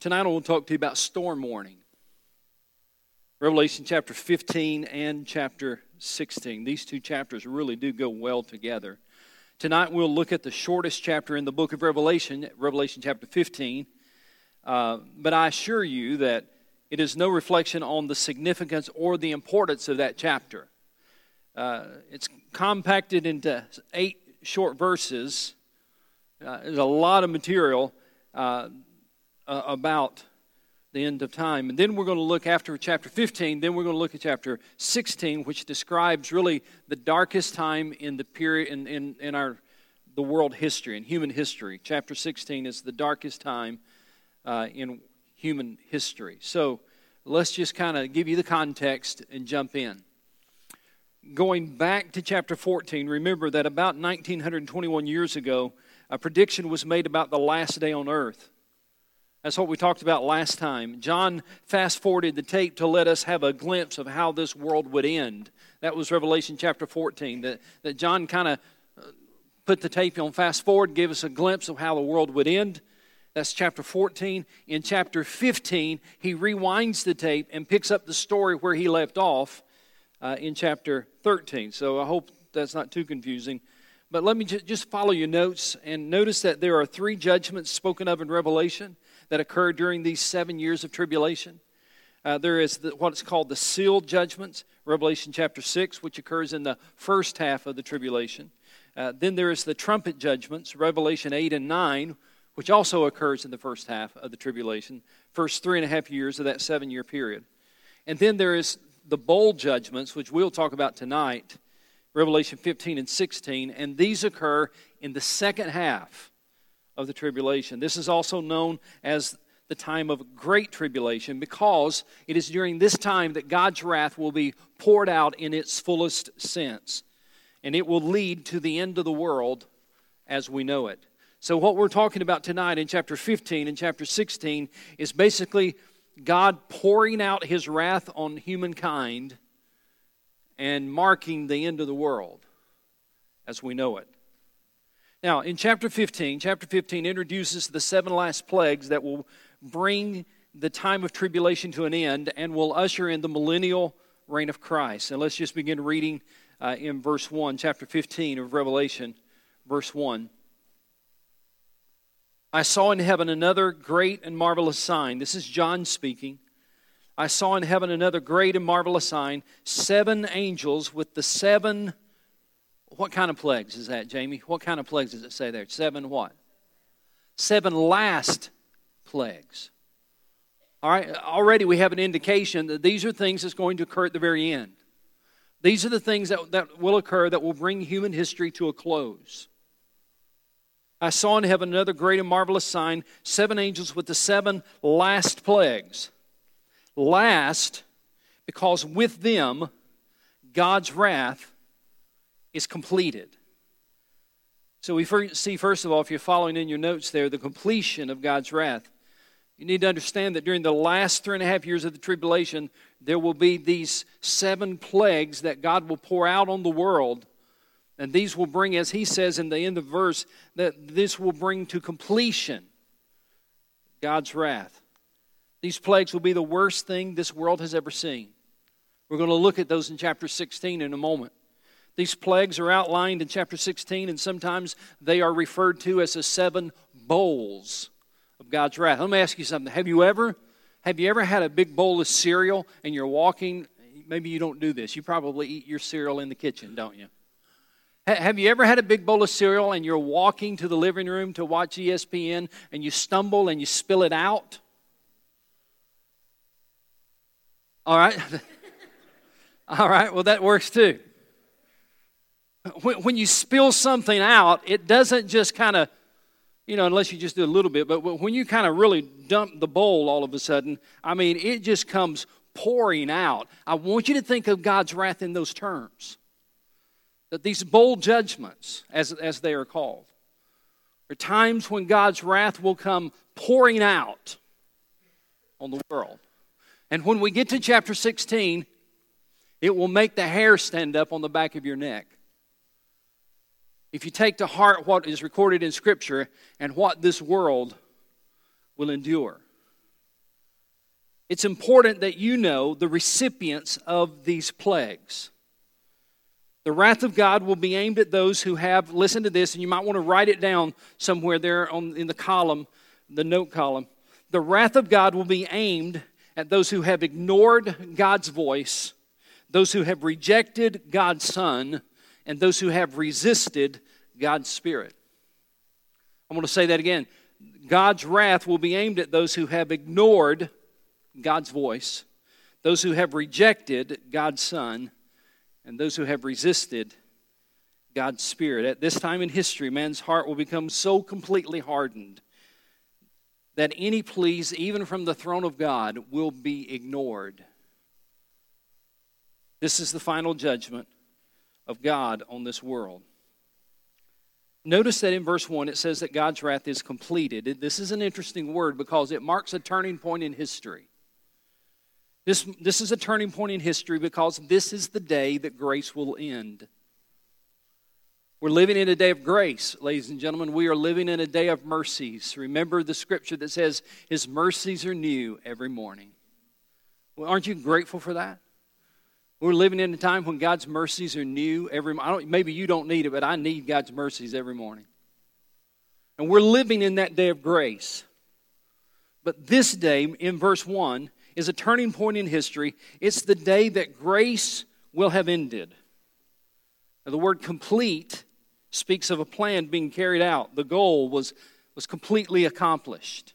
Tonight I want to talk to you about storm warning. Revelation chapter 15 and chapter 16. These two chapters really do go well together. Tonight we'll look at the shortest chapter in the book of Revelation, Revelation chapter 15. Uh, but I assure you that it is no reflection on the significance or the importance of that chapter. Uh, it's compacted into eight short verses. Uh, there's a lot of material uh, about the end of time. And then we're going to look after chapter 15, then we're going to look at chapter 16, which describes really the darkest time in the period in, in, in our the world history, in human history. Chapter 16 is the darkest time uh, in human history. So let's just kind of give you the context and jump in. Going back to chapter 14, remember that about 1921 years ago, a prediction was made about the last day on earth. That's what we talked about last time. John fast forwarded the tape to let us have a glimpse of how this world would end. That was Revelation chapter 14. That, that John kind of uh, put the tape on fast forward, gave us a glimpse of how the world would end. That's chapter 14. In chapter 15, he rewinds the tape and picks up the story where he left off uh, in chapter 13. So I hope that's not too confusing. But let me just follow your notes and notice that there are three judgments spoken of in Revelation that occurred during these seven years of tribulation. Uh, there is the, what's called the sealed judgments, Revelation chapter 6, which occurs in the first half of the tribulation. Uh, then there is the trumpet judgments, Revelation 8 and 9, which also occurs in the first half of the tribulation, first three and a half years of that seven year period. And then there is the bowl judgments, which we'll talk about tonight, Revelation 15 and 16, and these occur in the second half of the tribulation. This is also known as the time of great tribulation because it is during this time that God's wrath will be poured out in its fullest sense. And it will lead to the end of the world as we know it. So, what we're talking about tonight in chapter 15 and chapter 16 is basically God pouring out his wrath on humankind and marking the end of the world as we know it. Now, in chapter 15, chapter 15 introduces the seven last plagues that will bring the time of tribulation to an end and will usher in the millennial reign of Christ. And let's just begin reading uh, in verse 1, chapter 15 of Revelation, verse 1. I saw in heaven another great and marvelous sign. This is John speaking. I saw in heaven another great and marvelous sign seven angels with the seven. What kind of plagues is that, Jamie? What kind of plagues does it say there? Seven what? Seven last plagues. All right, already we have an indication that these are things that's going to occur at the very end. These are the things that, that will occur that will bring human history to a close. I saw in heaven another great and marvelous sign seven angels with the seven last plagues. Last, because with them, God's wrath is completed. So we see, first of all, if you're following in your notes there, the completion of God's wrath. You need to understand that during the last three and a half years of the tribulation, there will be these seven plagues that God will pour out on the world and these will bring, as he says in the end of the verse, that this will bring to completion God's wrath. These plagues will be the worst thing this world has ever seen. We're going to look at those in chapter 16 in a moment. These plagues are outlined in chapter 16, and sometimes they are referred to as the seven bowls of God's wrath. Let me ask you something. Have you ever have you ever had a big bowl of cereal and you're walking? Maybe you don't do this. You probably eat your cereal in the kitchen, don't you? Have you ever had a big bowl of cereal and you're walking to the living room to watch ESPN and you stumble and you spill it out? All right. All right, well, that works too. When you spill something out, it doesn't just kind of, you know, unless you just do a little bit, but when you kind of really dump the bowl all of a sudden, I mean, it just comes pouring out. I want you to think of God's wrath in those terms that these bowl judgments, as, as they are called, are times when God's wrath will come pouring out on the world. And when we get to chapter 16, it will make the hair stand up on the back of your neck. If you take to heart what is recorded in Scripture and what this world will endure. it's important that you know the recipients of these plagues. The wrath of God will be aimed at those who have, listen to this, and you might want to write it down somewhere there on, in the column, the note column. The wrath of God will be aimed at those who have ignored God's voice, those who have rejected God's Son, and those who have resisted God's Spirit. I'm going to say that again. God's wrath will be aimed at those who have ignored God's voice, those who have rejected God's Son, and those who have resisted God's Spirit. At this time in history, man's heart will become so completely hardened that any pleas, even from the throne of God, will be ignored. This is the final judgment of God on this world. Notice that in verse 1 it says that God's wrath is completed. This is an interesting word because it marks a turning point in history. This, this is a turning point in history because this is the day that grace will end. We're living in a day of grace, ladies and gentlemen. We are living in a day of mercies. Remember the scripture that says, His mercies are new every morning. Well, aren't you grateful for that? We're living in a time when God's mercies are new every. Maybe you don't need it, but I need God's mercies every morning. And we're living in that day of grace. But this day, in verse 1, is a turning point in history. It's the day that grace will have ended. Now, the word complete speaks of a plan being carried out, the goal was, was completely accomplished.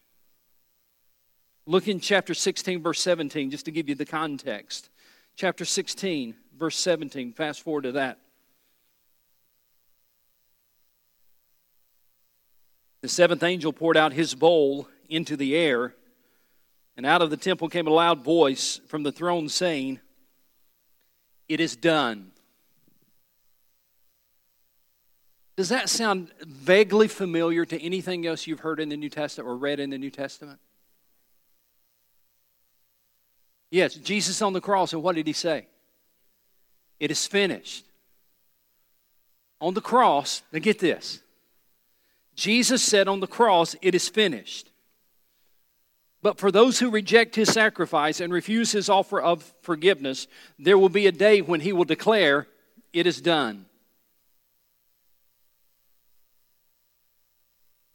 Look in chapter 16, verse 17, just to give you the context chapter 16, verse 17. Fast forward to that. The seventh angel poured out his bowl into the air, and out of the temple came a loud voice from the throne saying, It is done. Does that sound vaguely familiar to anything else you've heard in the New Testament or read in the New Testament? Yes, Jesus on the cross, and what did he say? It is finished. On the cross, now get this. Jesus said on the cross, It is finished. But for those who reject his sacrifice and refuse his offer of forgiveness, there will be a day when he will declare, It is done.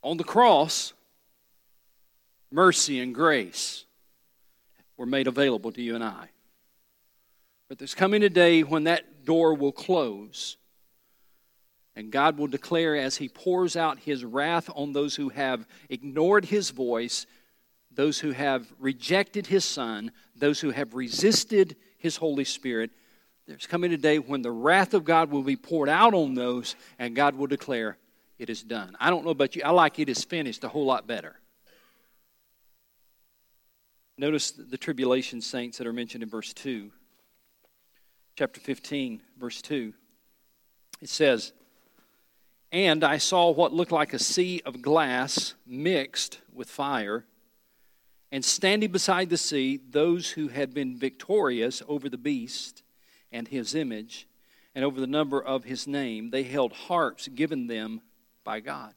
On the cross, mercy and grace were made available to you and I. But there's coming a day when that door will close, and God will declare as He pours out His wrath on those who have ignored His voice, those who have rejected His Son, those who have resisted His Holy Spirit. There's coming a day when the wrath of God will be poured out on those, and God will declare, It is done. I don't know about you, I like it is finished a whole lot better. Notice the tribulation saints that are mentioned in verse 2. Chapter 15, verse 2. It says, And I saw what looked like a sea of glass mixed with fire, and standing beside the sea, those who had been victorious over the beast and his image, and over the number of his name, they held harps given them by God.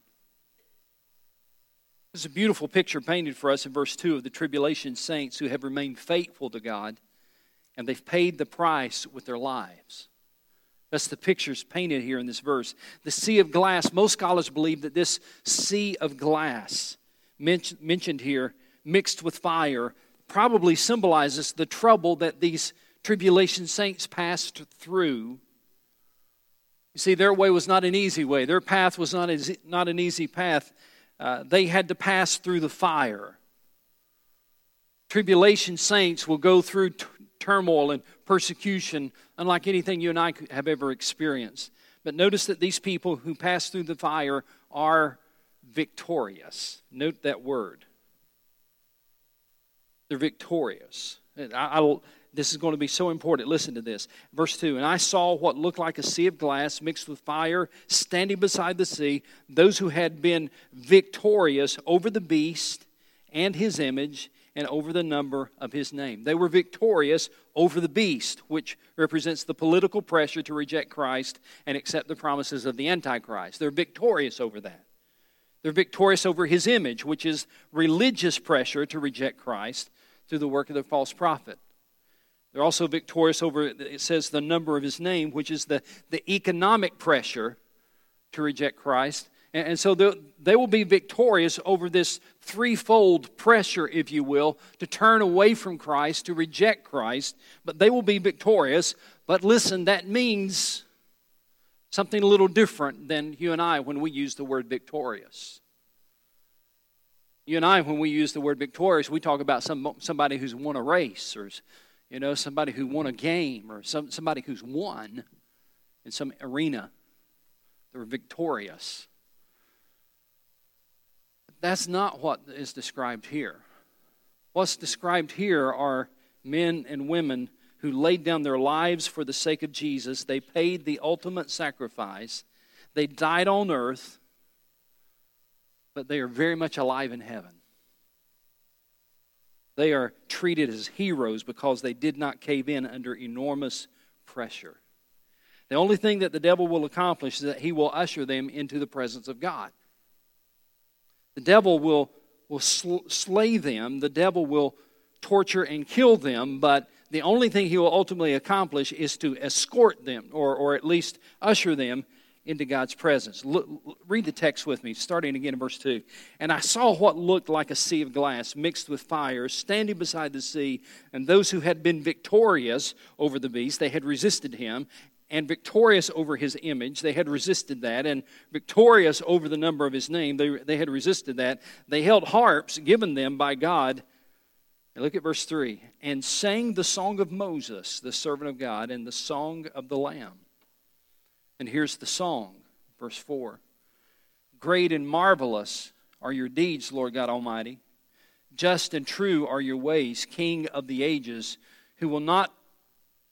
There's a beautiful picture painted for us in verse 2 of the tribulation saints who have remained faithful to God and they've paid the price with their lives. That's the pictures painted here in this verse. The sea of glass, most scholars believe that this sea of glass mentioned here, mixed with fire, probably symbolizes the trouble that these tribulation saints passed through. You see, their way was not an easy way, their path was not, not an easy path. Uh, they had to pass through the fire. Tribulation saints will go through t- turmoil and persecution unlike anything you and I have ever experienced. But notice that these people who pass through the fire are victorious. Note that word. They're victorious. I, I, this is going to be so important. Listen to this. Verse 2 And I saw what looked like a sea of glass mixed with fire standing beside the sea, those who had been victorious over the beast and his image and over the number of his name. They were victorious over the beast, which represents the political pressure to reject Christ and accept the promises of the Antichrist. They're victorious over that. They're victorious over his image, which is religious pressure to reject Christ through the work of the false prophet. They're also victorious over, it says, the number of his name, which is the, the economic pressure to reject Christ. And, and so they will be victorious over this threefold pressure, if you will, to turn away from Christ, to reject Christ. But they will be victorious. But listen, that means something a little different than you and I when we use the word victorious. You and I, when we use the word victorious, we talk about some, somebody who's won a race or you know, somebody who won a game or some, somebody who's won in some arena. They're victorious. That's not what is described here. What's described here are men and women who laid down their lives for the sake of Jesus. They paid the ultimate sacrifice. They died on earth, but they are very much alive in heaven. They are treated as heroes because they did not cave in under enormous pressure. The only thing that the devil will accomplish is that he will usher them into the presence of God. The devil will, will sl- slay them, the devil will torture and kill them, but the only thing he will ultimately accomplish is to escort them, or, or at least usher them into God's presence. Look, read the text with me, starting again in verse 2. And I saw what looked like a sea of glass mixed with fire standing beside the sea, and those who had been victorious over the beast, they had resisted him, and victorious over his image, they had resisted that, and victorious over the number of his name, they, they had resisted that. They held harps given them by God. And look at verse 3 and sang the song of Moses, the servant of God, and the song of the Lamb. And here's the song, verse 4 Great and marvelous are your deeds, Lord God Almighty. Just and true are your ways, King of the ages, who will not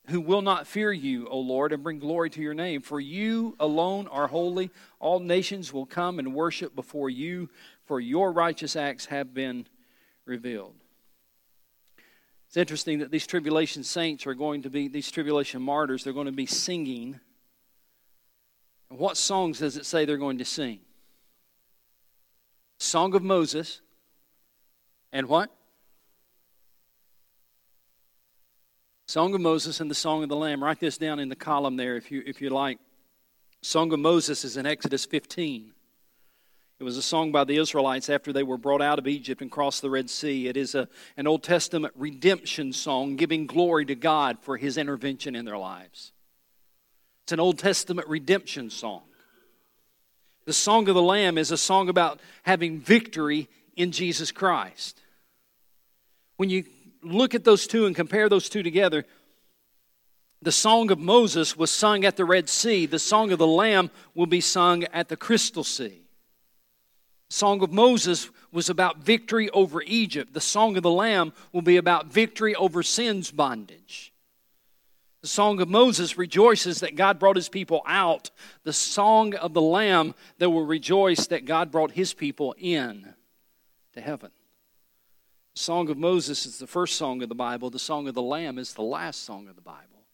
who will not fear you, O Lord, and bring glory to your name. For you alone are holy. All nations will come and worship before you, for your righteous acts have been revealed. It's interesting that these tribulation saints are going to be, these tribulation martyrs, they're going to be singing what songs does it say they're going to sing? Song of Moses and what? Song of Moses and the Song of the Lamb. Write this down in the column there if you, if you like. Song of Moses is in Exodus 15. It was a song by the Israelites after they were brought out of Egypt and crossed the Red Sea. It is a, an Old Testament redemption song giving glory to God for his intervention in their lives. It's an Old Testament redemption song. The Song of the Lamb is a song about having victory in Jesus Christ. When you look at those two and compare those two together, the Song of Moses was sung at the Red Sea. The Song of the Lamb will be sung at the Crystal Sea. The Song of Moses was about victory over Egypt. The Song of the Lamb will be about victory over sin's bondage. The song of Moses rejoices that God brought his people out. The song of the Lamb that will rejoice that God brought his people in to heaven. The song of Moses is the first song of the Bible. The song of the Lamb is the last song of the Bible.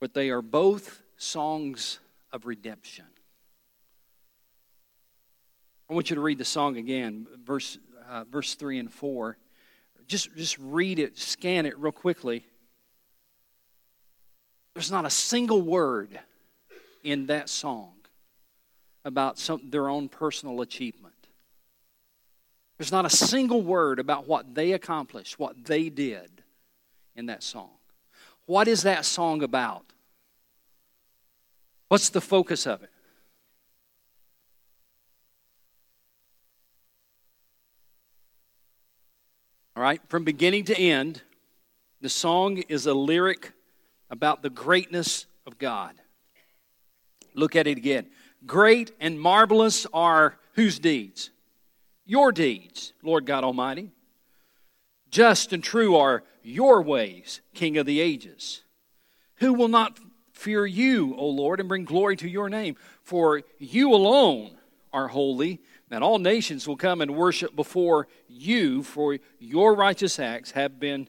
But they are both songs of redemption. I want you to read the song again, verse, uh, verse 3 and 4. Just, just read it, scan it real quickly. There's not a single word in that song about some, their own personal achievement. There's not a single word about what they accomplished, what they did in that song. What is that song about? What's the focus of it? All right, from beginning to end, the song is a lyric about the greatness of God. Look at it again. Great and marvelous are whose deeds? Your deeds, Lord God Almighty. Just and true are your ways, King of the ages. Who will not fear you, O Lord, and bring glory to your name? For you alone are holy, and all nations will come and worship before you, for your righteous acts have been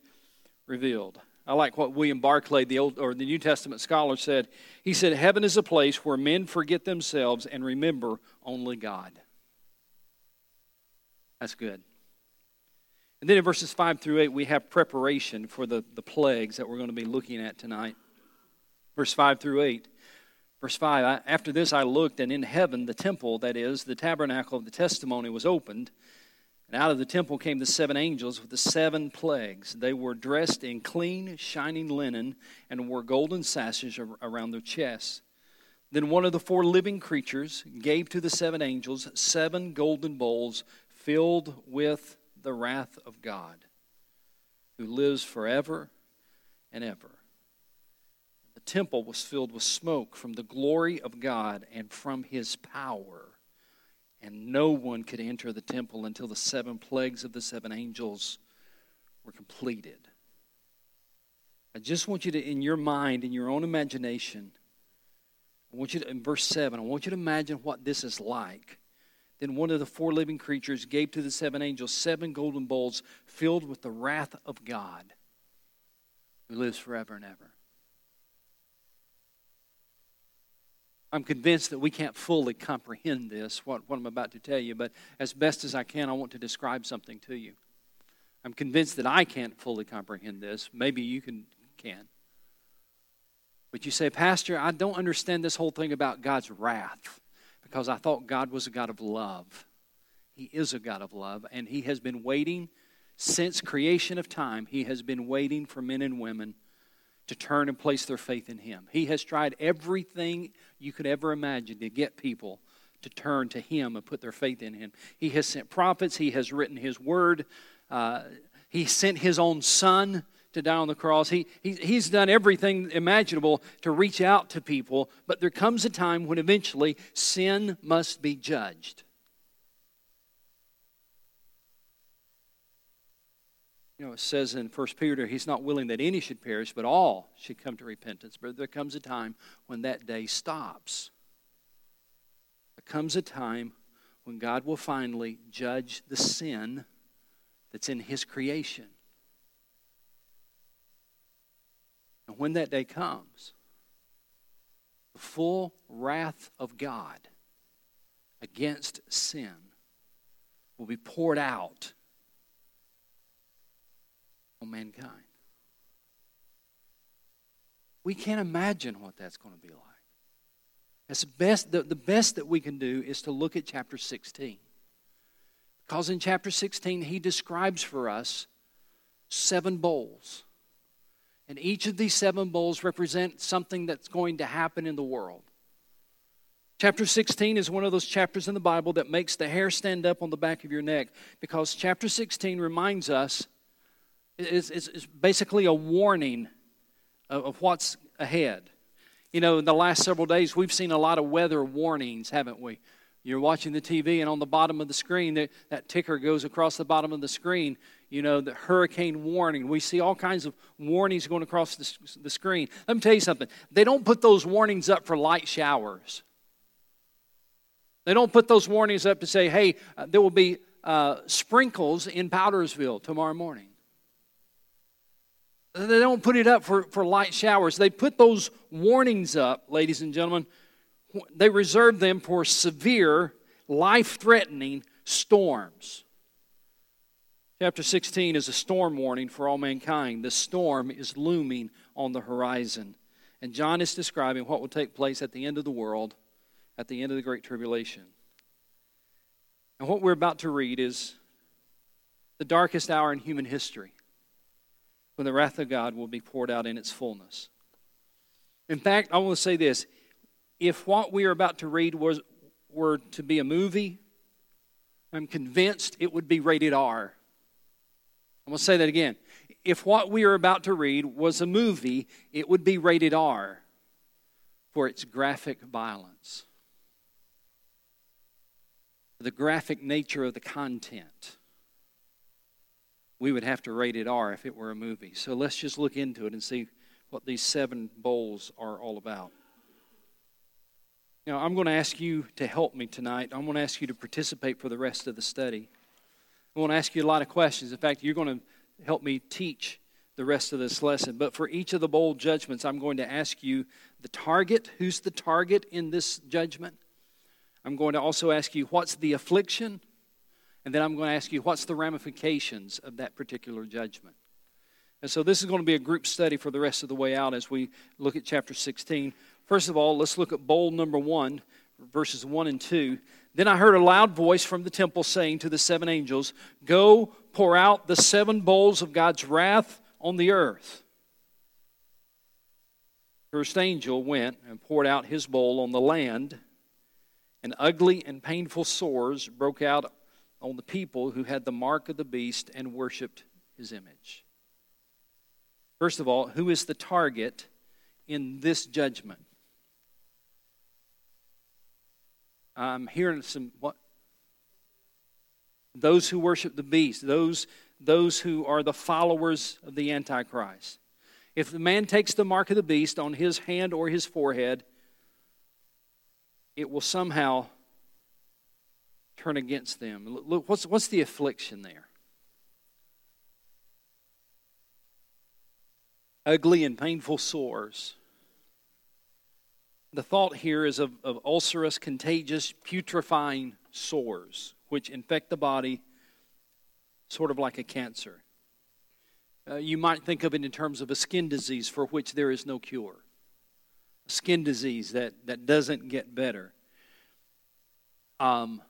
revealed. I like what William Barclay, the old or the New Testament scholar, said. He said, "Heaven is a place where men forget themselves and remember only God." That's good. And then in verses 5 through 8, we have preparation for the, the plagues that we're going to be looking at tonight. Verse 5 through 8. Verse 5 After this I looked, and in heaven the temple, that is, the tabernacle of the testimony, was opened. And out of the temple came the seven angels with the seven plagues. They were dressed in clean, shining linen and wore golden sashes around their chests. Then one of the four living creatures gave to the seven angels seven golden bowls filled with the wrath of God, who lives forever and ever. The temple was filled with smoke from the glory of God and from his power. And no one could enter the temple until the seven plagues of the seven angels were completed. I just want you to, in your mind, in your own imagination, I want you to, in verse 7, I want you to imagine what this is like. Then one of the four living creatures gave to the seven angels seven golden bowls filled with the wrath of God, who lives forever and ever. I'm convinced that we can't fully comprehend this, what, what I'm about to tell you, but as best as I can, I want to describe something to you. I'm convinced that I can't fully comprehend this. Maybe you can. can. But you say, Pastor, I don't understand this whole thing about God's wrath because I thought God was a God of love. He is a God of love, and He has been waiting since creation of time. He has been waiting for men and women to turn and place their faith in Him. He has tried everything you could ever imagine to get people to turn to Him and put their faith in Him. He has sent prophets, He has written His word, uh, He sent His own Son to die on the cross. He, he, he's done everything imaginable to reach out to people, but there comes a time when eventually sin must be judged. You know, it says in 1 Peter, he's not willing that any should perish, but all should come to repentance. But there comes a time when that day stops. There comes a time when God will finally judge the sin that's in his creation. And when that day comes, the full wrath of God against sin will be poured out on mankind. We can't imagine what that's going to be like. It's best, the, the best that we can do is to look at chapter 16. Because in chapter 16, he describes for us seven bowls and each of these seven bowls represent something that's going to happen in the world. Chapter 16 is one of those chapters in the Bible that makes the hair stand up on the back of your neck because chapter 16 reminds us, it's basically a warning of, of what's ahead. You know, in the last several days, we've seen a lot of weather warnings, haven't we? You're watching the TV, and on the bottom of the screen, that, that ticker goes across the bottom of the screen you know, the hurricane warning. We see all kinds of warnings going across the, the screen. Let me tell you something. They don't put those warnings up for light showers. They don't put those warnings up to say, hey, uh, there will be uh, sprinkles in Powdersville tomorrow morning. They don't put it up for, for light showers. They put those warnings up, ladies and gentlemen. They reserve them for severe, life threatening storms. Chapter 16 is a storm warning for all mankind. The storm is looming on the horizon. And John is describing what will take place at the end of the world, at the end of the Great Tribulation. And what we're about to read is the darkest hour in human history when the wrath of God will be poured out in its fullness. In fact, I want to say this if what we are about to read was, were to be a movie, I'm convinced it would be rated R. I'm going to say that again. If what we are about to read was a movie, it would be rated R for its graphic violence, the graphic nature of the content. We would have to rate it R if it were a movie. So let's just look into it and see what these seven bowls are all about. Now, I'm going to ask you to help me tonight. I'm going to ask you to participate for the rest of the study. I want to ask you a lot of questions. In fact, you're going to help me teach the rest of this lesson. But for each of the bowl judgments, I'm going to ask you the target. Who's the target in this judgment? I'm going to also ask you what's the affliction? And then I'm going to ask you, what's the ramifications of that particular judgment? And so this is going to be a group study for the rest of the way out as we look at chapter 16. First of all, let's look at bowl number one, verses 1 and 2. Then I heard a loud voice from the temple saying to the seven angels, Go pour out the seven bowls of God's wrath on the earth. First angel went and poured out his bowl on the land, and ugly and painful sores broke out on the people who had the mark of the beast and worshiped his image. First of all, who is the target in this judgment? I'm hearing some what those who worship the beast, those those who are the followers of the antichrist. If the man takes the mark of the beast on his hand or his forehead, it will somehow turn against them. Look, what's, what's the affliction there? ugly and painful sores. The thought here is of, of ulcerous, contagious, putrefying sores, which infect the body sort of like a cancer. Uh, you might think of it in terms of a skin disease for which there is no cure. A skin disease that, that doesn't get better. Um,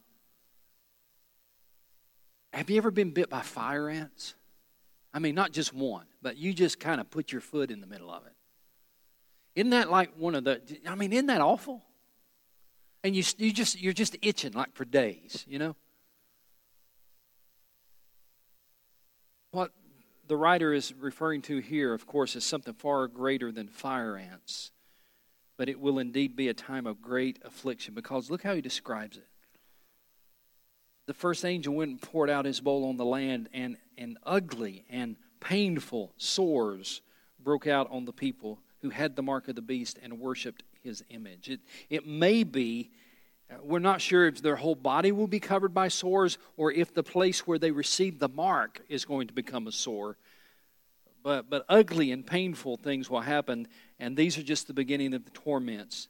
have you ever been bit by fire ants? I mean, not just one, but you just kind of put your foot in the middle of it. Isn't that like one of the, I mean, isn't that awful? And you, you just, you're just itching like for days, you know? What the writer is referring to here, of course, is something far greater than fire ants. But it will indeed be a time of great affliction because look how he describes it the first angel went and poured out his bowl on the land, and, and ugly and painful sores broke out on the people who had the mark of the beast and worshiped his image. It, it may be, uh, we're not sure if their whole body will be covered by sores or if the place where they received the mark is going to become a sore. But, but ugly and painful things will happen, and these are just the beginning of the torments.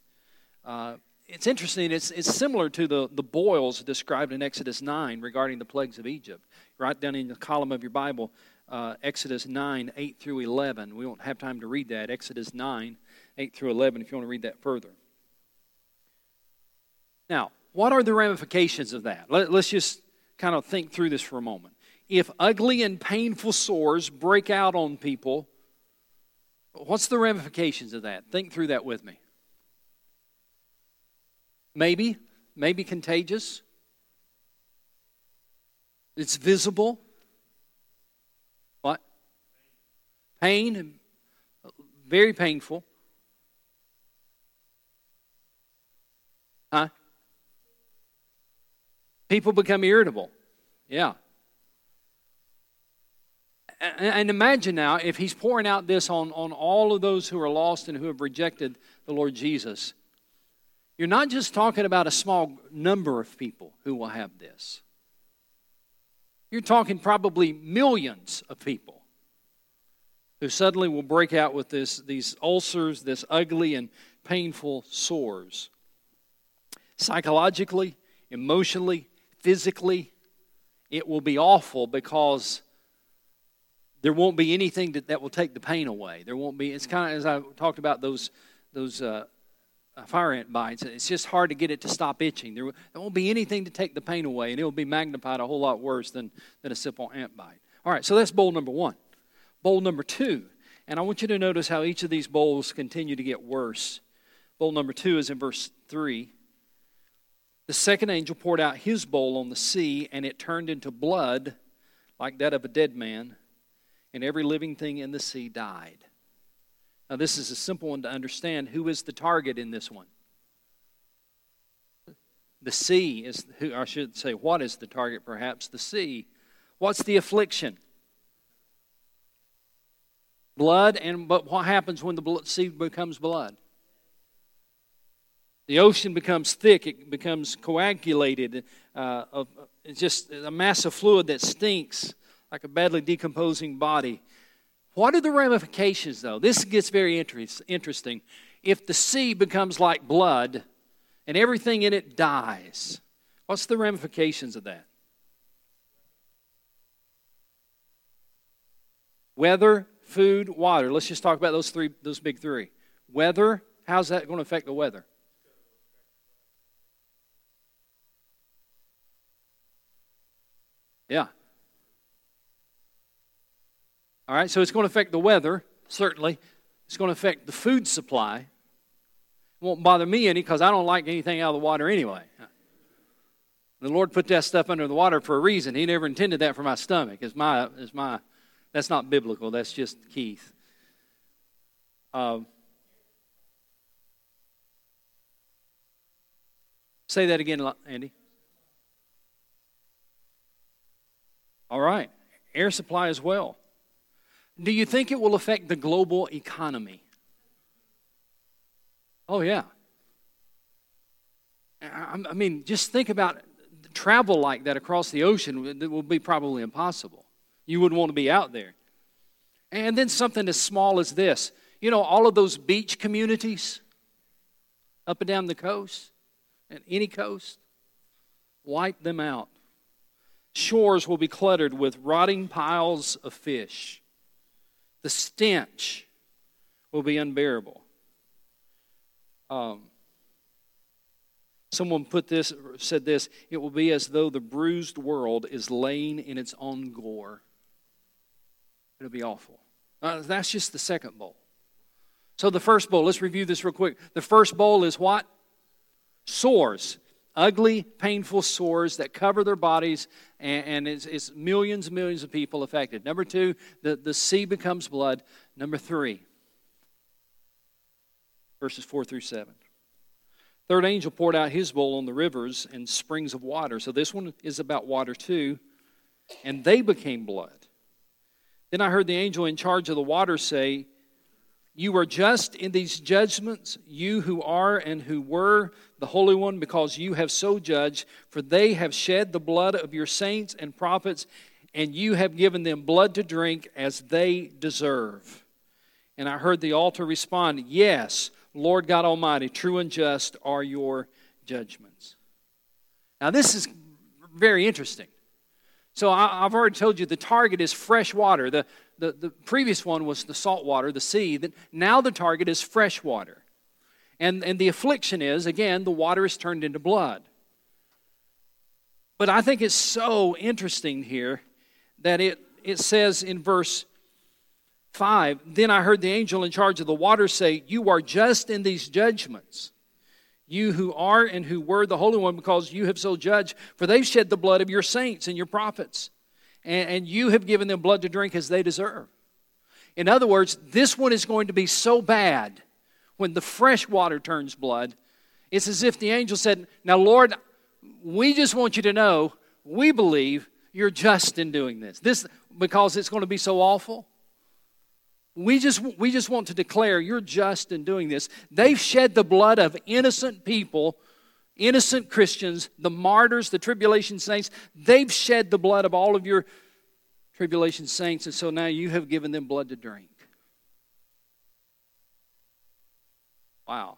Uh, it's interesting. It's, it's similar to the, the boils described in Exodus 9 regarding the plagues of Egypt. Right down in the column of your Bible, uh, Exodus 9, 8 through 11. We won't have time to read that. Exodus 9, 8 through 11, if you want to read that further. Now, what are the ramifications of that? Let, let's just kind of think through this for a moment. If ugly and painful sores break out on people, what's the ramifications of that? Think through that with me. Maybe, maybe contagious. It's visible. What? Pain, very painful. Huh? People become irritable. Yeah. And imagine now if he's pouring out this on, on all of those who are lost and who have rejected the Lord Jesus. You're not just talking about a small number of people who will have this. You're talking probably millions of people who suddenly will break out with this, these ulcers, this ugly and painful sores. Psychologically, emotionally, physically, it will be awful because there won't be anything that, that will take the pain away. There won't be, it's kind of as I talked about those, those uh, fire ant bites. It's just hard to get it to stop itching. There, there won't be anything to take the pain away, and it will be magnified a whole lot worse than, than a simple ant bite. All right, so that's bowl number one. Bowl number two, and I want you to notice how each of these bowls continue to get worse. Bowl number two is in verse 3. The second angel poured out his bowl on the sea, and it turned into blood like that of a dead man, and every living thing in the sea died. Now, this is a simple one to understand. Who is the target in this one? The sea is, who I should say, what is the target perhaps? The sea. What's the affliction? Blood, and but what happens when the sea becomes blood? The ocean becomes thick, it becomes coagulated. Uh, it's just a mass of fluid that stinks like a badly decomposing body. What are the ramifications, though? This gets very interesting. If the sea becomes like blood and everything in it dies, what's the ramifications of that? Weather, food, water. Let's just talk about those three, those big three. Weather, how's that going to affect the weather? Yeah, all right, so it's going to affect the weather, certainly. It's going to affect the food supply. It won't bother me any because I don't like anything out of the water anyway. The Lord put that stuff under the water for a reason. He never intended that for my stomach. Is my is my that's not biblical. That's just Keith. Uh, say that again, Andy. All right. Air supply as well. Do you think it will affect the global economy? Oh, yeah. I mean, just think about travel like that across the ocean. It will be probably impossible. You wouldn't want to be out there. And then something as small as this. You know, all of those beach communities up and down the coast and any coast, wipe them out. Shores will be cluttered with rotting piles of fish. The stench will be unbearable. Um, someone put this, said this, it will be as though the bruised world is laying in its own gore. It'll be awful. Uh, that's just the second bowl. So the first bowl, let's review this real quick. The first bowl is what? Sores. Ugly, painful sores that cover their bodies, and, and it's, it's, millions and millions of people affected. Number two, the, the sea becomes blood. Number three, verses four through seven. Third angel poured out his bowl on the rivers and springs of water. So this one is about water too. And they became blood. Then I heard the angel in charge of the water say, You are just in these judgments, you who are and who were the Holy One, because you have so judged, for they have shed the blood of your saints and prophets, and you have given them blood to drink as they deserve. And I heard the altar respond, Yes, Lord God Almighty, true and just are your judgments. Now, this is very interesting. So I, have already told you the target is fresh water. The, the, the previous one was the salt water, the sea. Now the target is fresh water. And, and the affliction is, again, the water is turned into blood. But I think it's so interesting here that it, it says in verse 5 Then I heard the angel in charge of the water say, You are just in these judgments you who are and who were the Holy One, because you have so judged. For they've shed the blood of your saints and your prophets, and, and you have given them blood to drink as they deserve. In other words, this one is going to be so bad when the fresh water turns blood. It's as if the angel said, Now, Lord, we just want you to know we believe you're just in doing this. This because it's going to be so awful. We just, we just want to declare you're just in doing this. They've shed the blood of innocent people, innocent Christians, the martyrs, the tribulation saints. They've shed the blood of all of your tribulation saints, and so now you have given them blood to drink. Wow.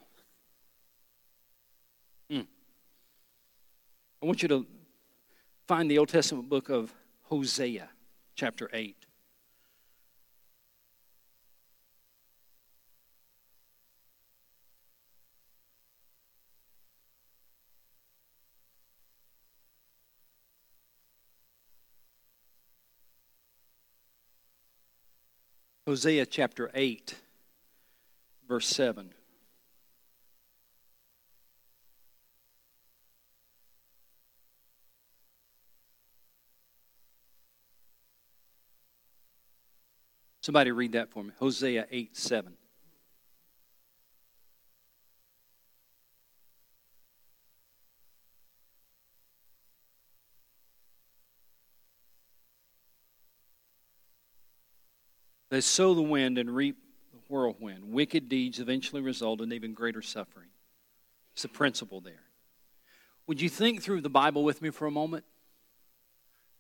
Hmm. I want you to find the Old Testament book of Hosea, chapter 8. Hosea chapter 8, verse 7. Somebody read that for me. Hosea 8 7. They sow the wind and reap the whirlwind. Wicked deeds eventually result in even greater suffering. It's a principle there. Would you think through the Bible with me for a moment?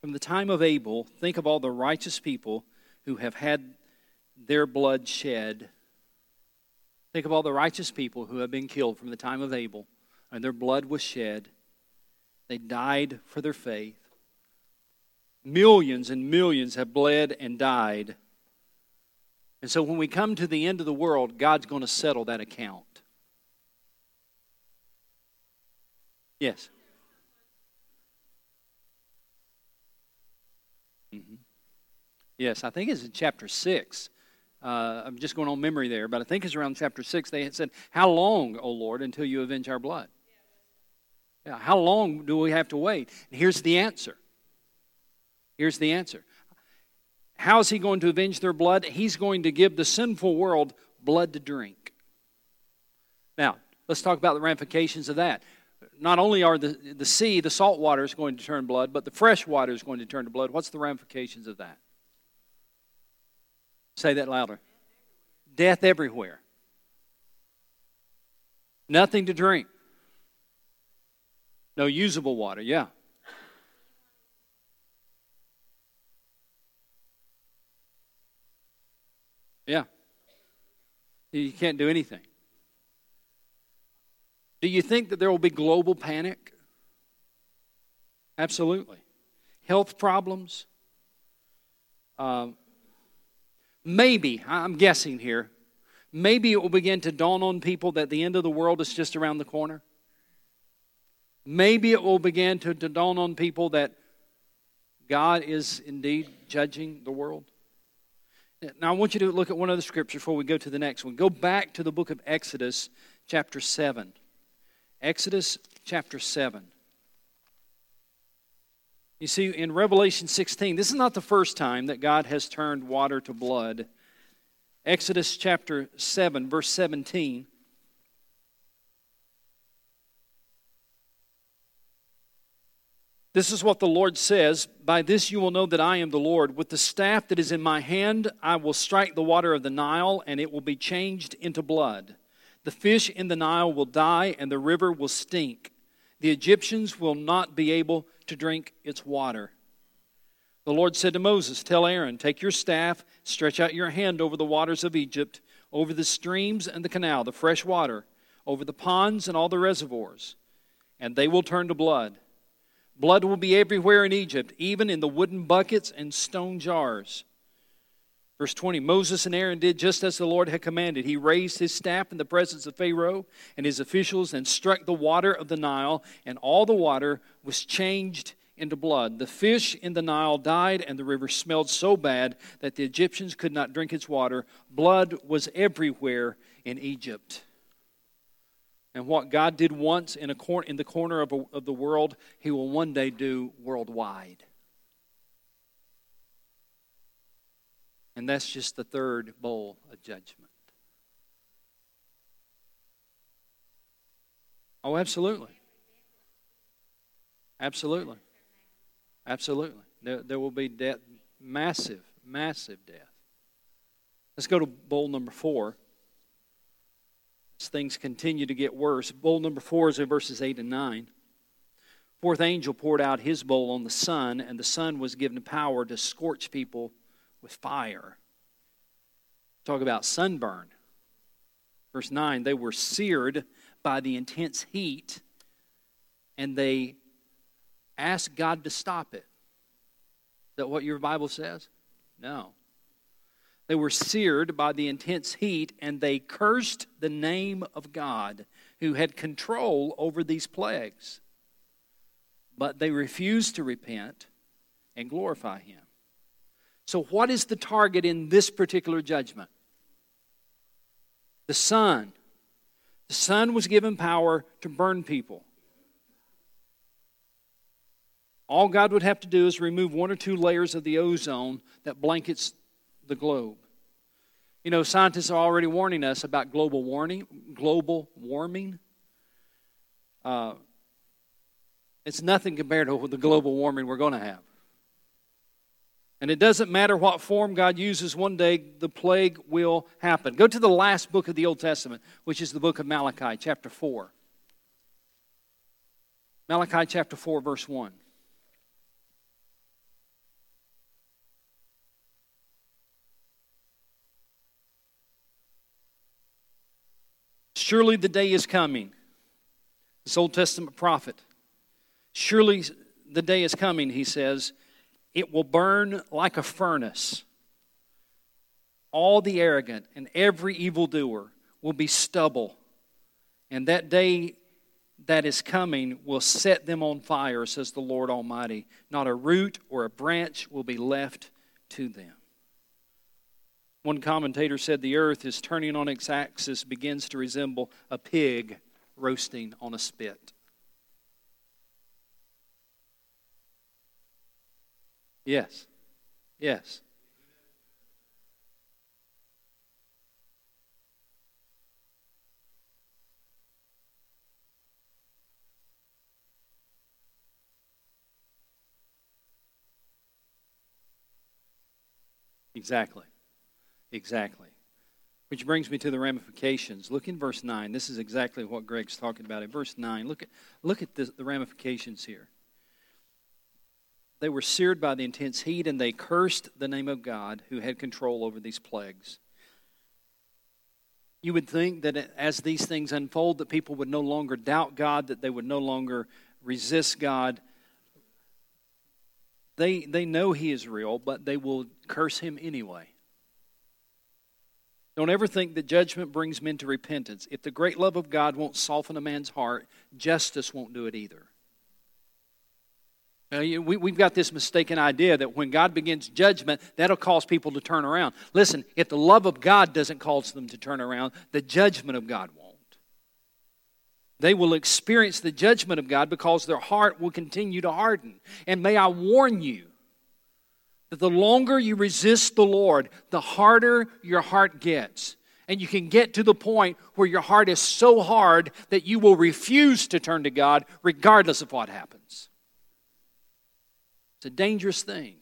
From the time of Abel, think of all the righteous people who have had their blood shed. Think of all the righteous people who have been killed from the time of Abel, and their blood was shed. They died for their faith. Millions and millions have bled and died And so when we come to the end of the world, God's going to settle that account. Yes. Mm-hmm. Yes, I think it's in chapter 6. Uh, I'm just going on memory there, but I think it's around chapter 6. They had said, How long, O Lord, until you avenge our blood? Yeah, how long do we have to wait? And here's the answer. Here's the answer. How is he going to avenge their blood? He's going to give the sinful world blood to drink. Now, let's talk about the ramifications of that not only are the, the sea, the salt water is going to turn blood, but the fresh water is going to turn to blood. What's the ramifications of that? Say that louder. Death everywhere. Nothing to drink. No usable water, yeah. Yeah. You can't do anything. Do you think that there will be global panic? Absolutely. Health problems? Uh, maybe, I'm guessing here, maybe it will begin to dawn on people that the end of the world is just around the corner. Maybe it will begin to, to dawn on people that God is indeed judging the world. Now, I want you to look at one other scripture before we go to the next one. Go back to the book of Exodus, chapter 7. Exodus chapter 7. You see, in Revelation 16, this is not the first time that God has turned water to blood. Exodus chapter 7, verse 17. This is what the Lord says By this you will know that I am the Lord. With the staff that is in my hand, I will strike the water of the Nile, and it will be changed into blood. The fish in the Nile will die, and the river will stink. The Egyptians will not be able to drink its water. The Lord said to Moses, Tell Aaron, take your staff, stretch out your hand over the waters of Egypt, over the streams and the canal, the fresh water, over the ponds and all the reservoirs, and they will turn to blood. Blood will be everywhere in Egypt, even in the wooden buckets and stone jars. Verse 20 Moses and Aaron did just as the Lord had commanded. He raised his staff in the presence of Pharaoh and his officials and struck the water of the Nile, and all the water was changed into blood. The fish in the Nile died, and the river smelled so bad that the Egyptians could not drink its water. Blood was everywhere in Egypt. And what God did once in, a cor- in the corner of, a, of the world, He will one day do worldwide. And that's just the third bowl of judgment. Oh, absolutely. Absolutely. Absolutely. There, there will be death, massive, massive death. Let's go to bowl number four. Things continue to get worse, bowl number four is in verses 8 and 9. Fourth angel poured out his bowl on the sun, and the sun was given power to scorch people with fire. Talk about sunburn. Verse 9 they were seared by the intense heat and they asked God to stop it. Is that what your Bible says? No. They were seared by the intense heat and they cursed the name of God who had control over these plagues. But they refused to repent and glorify Him. So, what is the target in this particular judgment? The sun. The sun was given power to burn people. All God would have to do is remove one or two layers of the ozone that blankets the globe. You know, scientists are already warning us about global warming. Global warming. Uh, it's nothing compared to the global warming we're going to have. And it doesn't matter what form God uses, one day the plague will happen. Go to the last book of the Old Testament, which is the book of Malachi, chapter 4. Malachi chapter 4, verse 1. Surely the day is coming. This Old Testament prophet. Surely the day is coming, he says, it will burn like a furnace. all the arrogant and every evildoer will be stubble. And that day that is coming will set them on fire, says the Lord Almighty. Not a root or a branch will be left to them. One commentator said the earth is turning on its axis begins to resemble a pig roasting on a spit. Yes. Yes. Exactly. Exactly. Which brings me to the ramifications. Look in verse 9. This is exactly what Greg's talking about. In verse 9, look at, look at the, the ramifications here. They were seared by the intense heat, and they cursed the name of God who had control over these plagues. You would think that as these things unfold, that people would no longer doubt God, that they would no longer resist God. They, they know He is real, but they will curse Him anyway. Don't ever think that judgment brings men to repentance. If the great love of God won't soften a man's heart, justice won't do it either. we've got this mistaken idea that when God begins judgment, that'll cause people to turn around. Listen, if the love of God doesn't cause them to turn around, the judgment of God won't. They will experience the judgment of God because their heart will continue to harden. And may I warn you, that the longer you resist the Lord, the harder your heart gets. And you can get to the point where your heart is so hard that you will refuse to turn to God regardless of what happens. It's a dangerous thing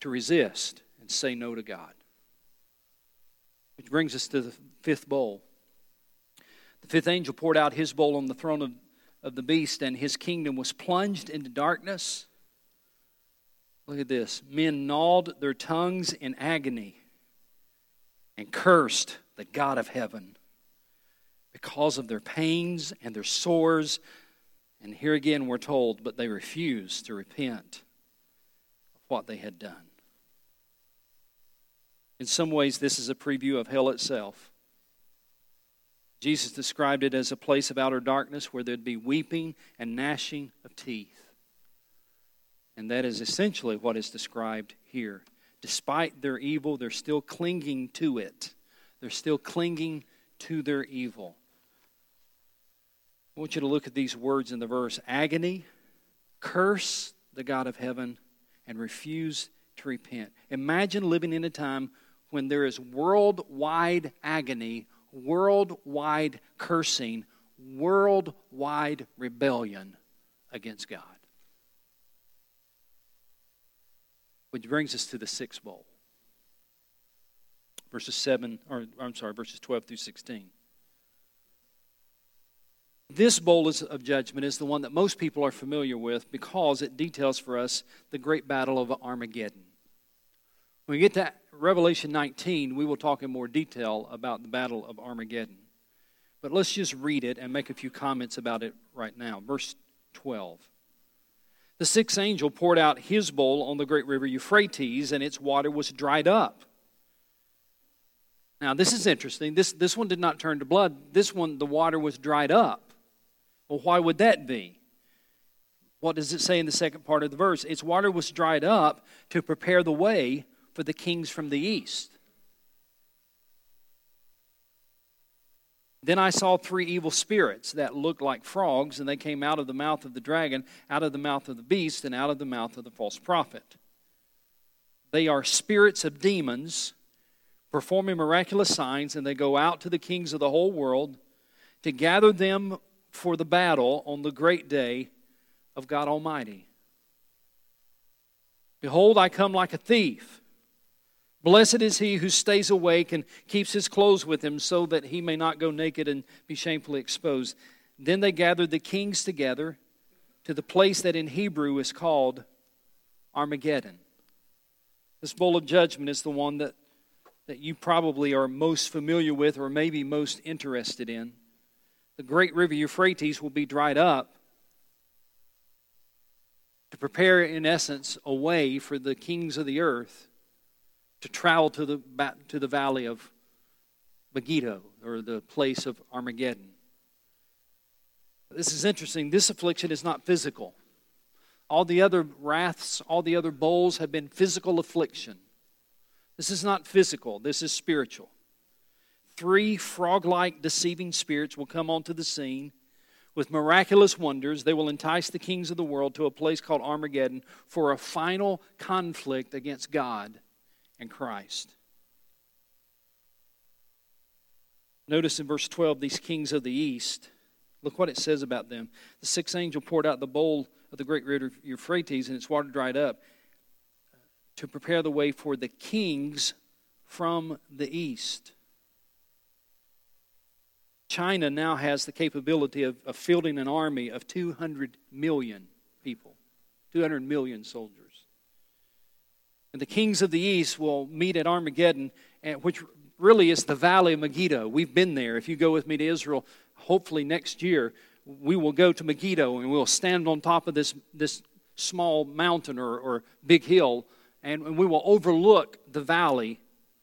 to resist and say no to God. Which brings us to the fifth bowl. The fifth angel poured out his bowl on the throne of, of the beast, and his kingdom was plunged into darkness Look at this. Men gnawed their tongues in agony and cursed the God of heaven because of their pains and their sores. And here again we're told, but they refused to repent of what they had done. In some ways, this is a preview of hell itself. Jesus described it as a place of outer darkness where there'd be weeping and gnashing of teeth. And that is essentially what is described here. Despite their evil, they're still clinging to it, they're still clinging to their evil. I want you to look at these words in the verse agony, curse the God of heaven, and refuse to repent. Imagine living in a time when there is worldwide agony, worldwide cursing, worldwide rebellion against God. Which brings us to the sixth bowl. Verses 7, or I'm sorry, verses 12 through 16. This bowl of judgment is the one that most people are familiar with because it details for us the great battle of Armageddon. When we get to Revelation 19, we will talk in more detail about the battle of Armageddon. But let's just read it and make a few comments about it right now. Verse 12. The sixth angel poured out his bowl on the great river Euphrates, and its water was dried up. Now, this is interesting. This, this one did not turn to blood. This one, the water was dried up. Well, why would that be? What does it say in the second part of the verse? Its water was dried up to prepare the way for the kings from the east. Then I saw three evil spirits that looked like frogs, and they came out of the mouth of the dragon, out of the mouth of the beast, and out of the mouth of the false prophet. They are spirits of demons performing miraculous signs, and they go out to the kings of the whole world to gather them for the battle on the great day of God Almighty. Behold, I come like a thief. Blessed is he who stays awake and keeps his clothes with him so that he may not go naked and be shamefully exposed. Then they gathered the kings together to the place that in Hebrew is called Armageddon. This bowl of judgment is the one that, that you probably are most familiar with or maybe most interested in. The great river Euphrates will be dried up to prepare, in essence, a way for the kings of the earth to travel to the, to the valley of Megiddo, or the place of Armageddon. This is interesting. This affliction is not physical. All the other wraths, all the other bowls have been physical affliction. This is not physical, this is spiritual. Three frog like deceiving spirits will come onto the scene with miraculous wonders. They will entice the kings of the world to a place called Armageddon for a final conflict against God and Christ. Notice in verse 12, these kings of the east, look what it says about them. The sixth angel poured out the bowl of the great river Euphrates, and its water dried up to prepare the way for the kings from the east. China now has the capability of, of fielding an army of 200 million people, 200 million soldiers. And the kings of the east will meet at Armageddon, which really is the valley of Megiddo. We've been there. If you go with me to Israel, hopefully next year, we will go to Megiddo and we'll stand on top of this, this small mountain or, or big hill and we will overlook the valley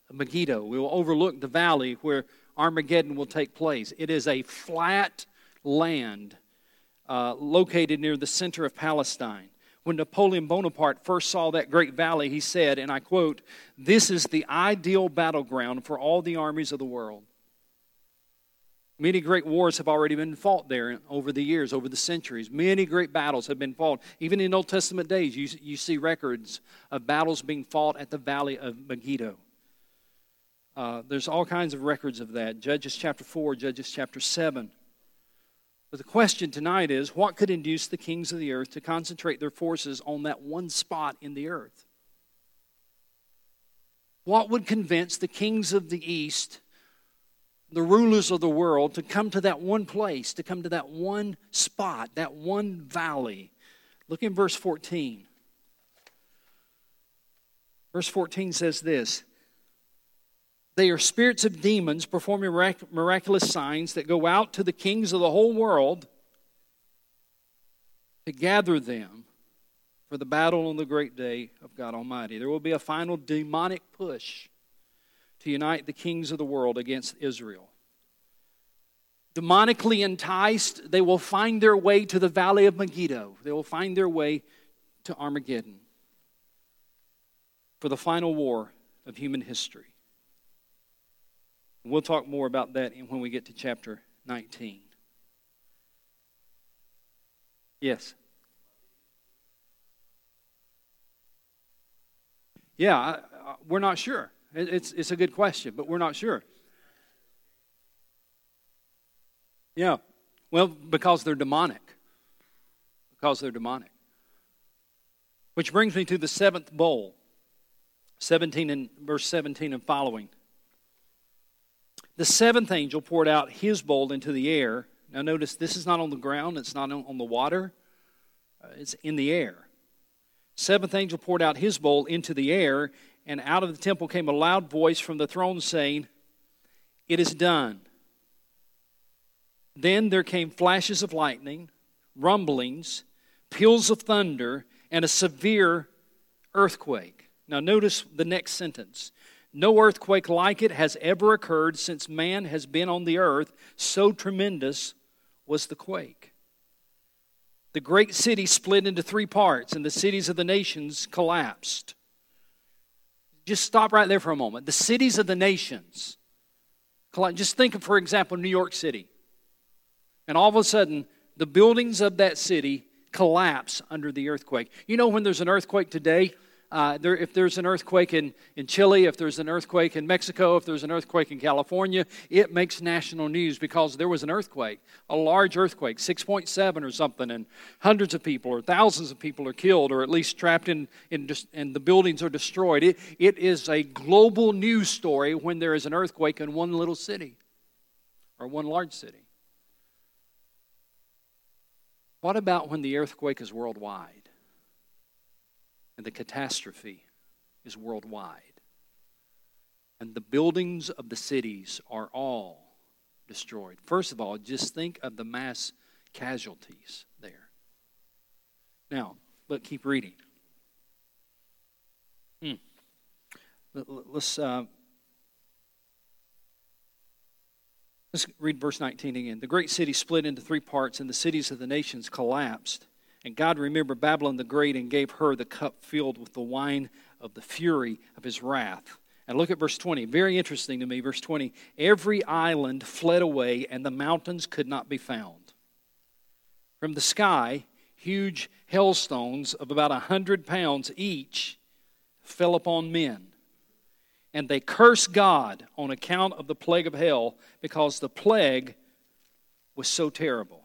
of Megiddo. We will overlook the valley where Armageddon will take place. It is a flat land uh, located near the center of Palestine. When Napoleon Bonaparte first saw that great valley, he said, and I quote, This is the ideal battleground for all the armies of the world. Many great wars have already been fought there over the years, over the centuries. Many great battles have been fought. Even in Old Testament days, you, you see records of battles being fought at the valley of Megiddo. Uh, there's all kinds of records of that. Judges chapter 4, Judges chapter 7. But the question tonight is what could induce the kings of the earth to concentrate their forces on that one spot in the earth? What would convince the kings of the east the rulers of the world to come to that one place, to come to that one spot, that one valley. Look in verse 14. Verse 14 says this They are spirits of demons performing miraculous signs that go out to the kings of the whole world to gather them for the battle on the great day of God Almighty. There will be a final demonic push to unite the kings of the world against Israel. Demonically enticed, they will find their way to the valley of Megiddo. They will find their way to Armageddon for the final war of human history. We'll talk more about that when we get to chapter 19. Yes. Yeah, we're not sure. It's, it's a good question, but we're not sure. Yeah. Well, because they're demonic. Because they're demonic. Which brings me to the seventh bowl, 17 and verse 17 and following. The seventh angel poured out his bowl into the air. Now, notice this is not on the ground, it's not on the water, uh, it's in the air. Seventh angel poured out his bowl into the air, and out of the temple came a loud voice from the throne saying, It is done. Then there came flashes of lightning, rumblings, peals of thunder, and a severe earthquake. Now, notice the next sentence. No earthquake like it has ever occurred since man has been on the earth. So tremendous was the quake. The great city split into three parts, and the cities of the nations collapsed. Just stop right there for a moment. The cities of the nations. Just think of, for example, New York City. And all of a sudden, the buildings of that city collapse under the earthquake. You know, when there's an earthquake today, uh, there, if there's an earthquake in, in Chile, if there's an earthquake in Mexico, if there's an earthquake in California, it makes national news because there was an earthquake, a large earthquake, 6.7 or something, and hundreds of people or thousands of people are killed or at least trapped in, in and the buildings are destroyed. It, it is a global news story when there is an earthquake in one little city or one large city. What about when the earthquake is worldwide and the catastrophe is worldwide and the buildings of the cities are all destroyed? First of all, just think of the mass casualties there. Now, but keep reading. Hmm. Let's, uh, let's read verse 19 again. The great city split into three parts, and the cities of the nations collapsed. And God remembered Babylon the Great and gave her the cup filled with the wine of the fury of his wrath. And look at verse 20. Very interesting to me. Verse 20. Every island fled away, and the mountains could not be found. From the sky, huge hailstones of about a hundred pounds each fell upon men. And they cursed God on account of the plague of hell because the plague was so terrible.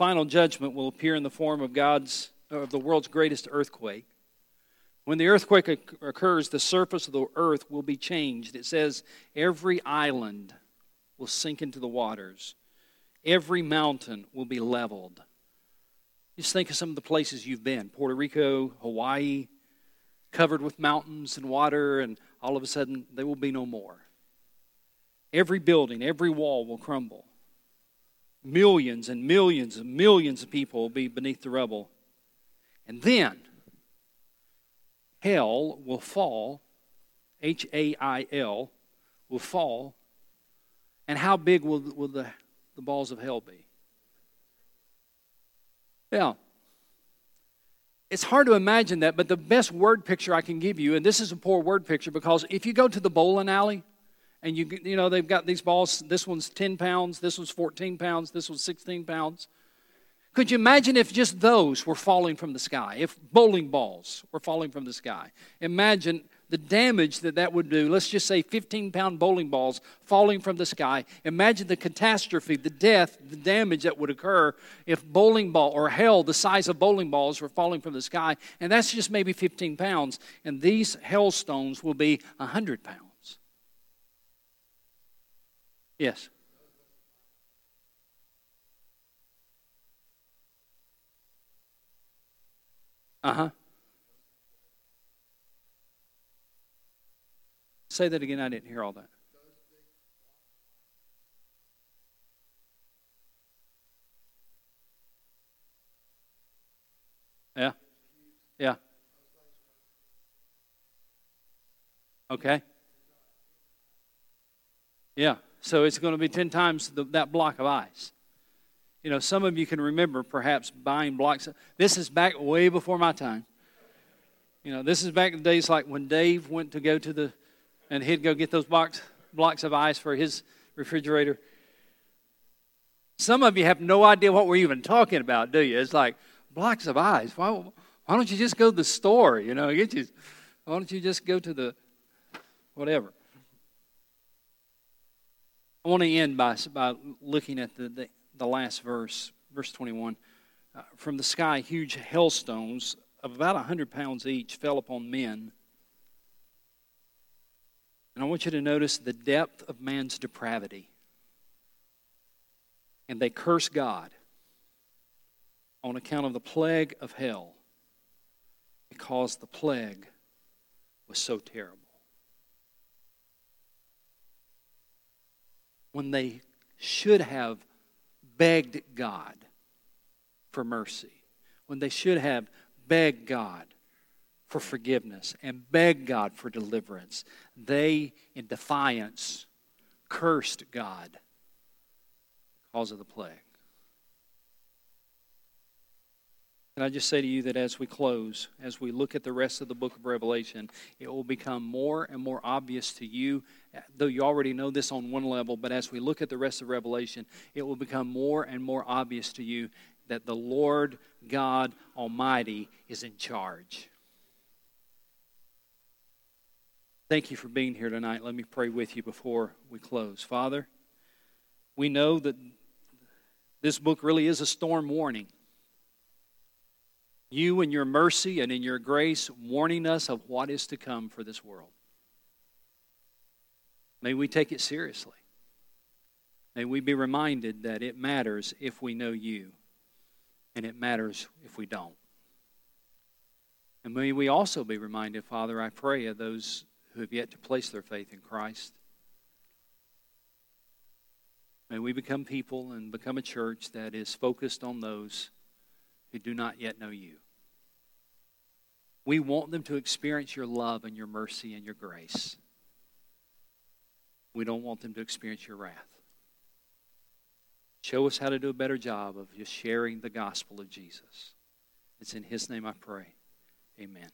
Final judgment will appear in the form of God's of the world's greatest earthquake. When the earthquake occurs, the surface of the earth will be changed. It says every island will sink into the waters. Every mountain will be leveled. Just think of some of the places you've been Puerto Rico, Hawaii, covered with mountains and water, and all of a sudden they will be no more. Every building, every wall will crumble. Millions and millions and millions of people will be beneath the rubble. And then hell will fall, H A I L, will fall. And how big will, will the, the balls of hell be? Yeah. It's hard to imagine that, but the best word picture I can give you, and this is a poor word picture because if you go to the bowling alley and you, you know, they've got these balls, this one's 10 pounds, this one's 14 pounds, this one's 16 pounds. Could you imagine if just those were falling from the sky? If bowling balls were falling from the sky? Imagine the damage that that would do. Let's just say 15 pound bowling balls falling from the sky. Imagine the catastrophe, the death, the damage that would occur if bowling ball or hell the size of bowling balls were falling from the sky. And that's just maybe 15 pounds. And these hailstones will be 100 pounds. Yes. Uh huh. Say that again. I didn't hear all that. Yeah. Yeah. Okay. Yeah. So it's going to be 10 times the, that block of ice. You know, some of you can remember perhaps buying blocks. This is back way before my time. You know, this is back in the days like when Dave went to go to the and he'd go get those box, blocks of ice for his refrigerator. Some of you have no idea what we're even talking about, do you? It's like blocks of ice. Why, why don't you just go to the store? You know, get you. Why don't you just go to the whatever? I want to end by, by looking at the, the, the last verse, verse 21. Uh, from the sky, huge hailstones of about 100 pounds each fell upon men and I want you to notice the depth of man's depravity. And they curse God on account of the plague of hell because the plague was so terrible. When they should have begged God for mercy, when they should have begged God for forgiveness and begged God for deliverance. They, in defiance, cursed God because of the plague. Can I just say to you that as we close, as we look at the rest of the book of Revelation, it will become more and more obvious to you, though you already know this on one level, but as we look at the rest of Revelation, it will become more and more obvious to you that the Lord God Almighty is in charge. Thank you for being here tonight. Let me pray with you before we close. Father, we know that this book really is a storm warning. You, in your mercy and in your grace, warning us of what is to come for this world. May we take it seriously. May we be reminded that it matters if we know you, and it matters if we don't. And may we also be reminded, Father, I pray, of those who have yet to place their faith in Christ. May we become people and become a church that is focused on those who do not yet know you. We want them to experience your love and your mercy and your grace. We don't want them to experience your wrath. Show us how to do a better job of just sharing the gospel of Jesus. It's in His name I pray. Amen.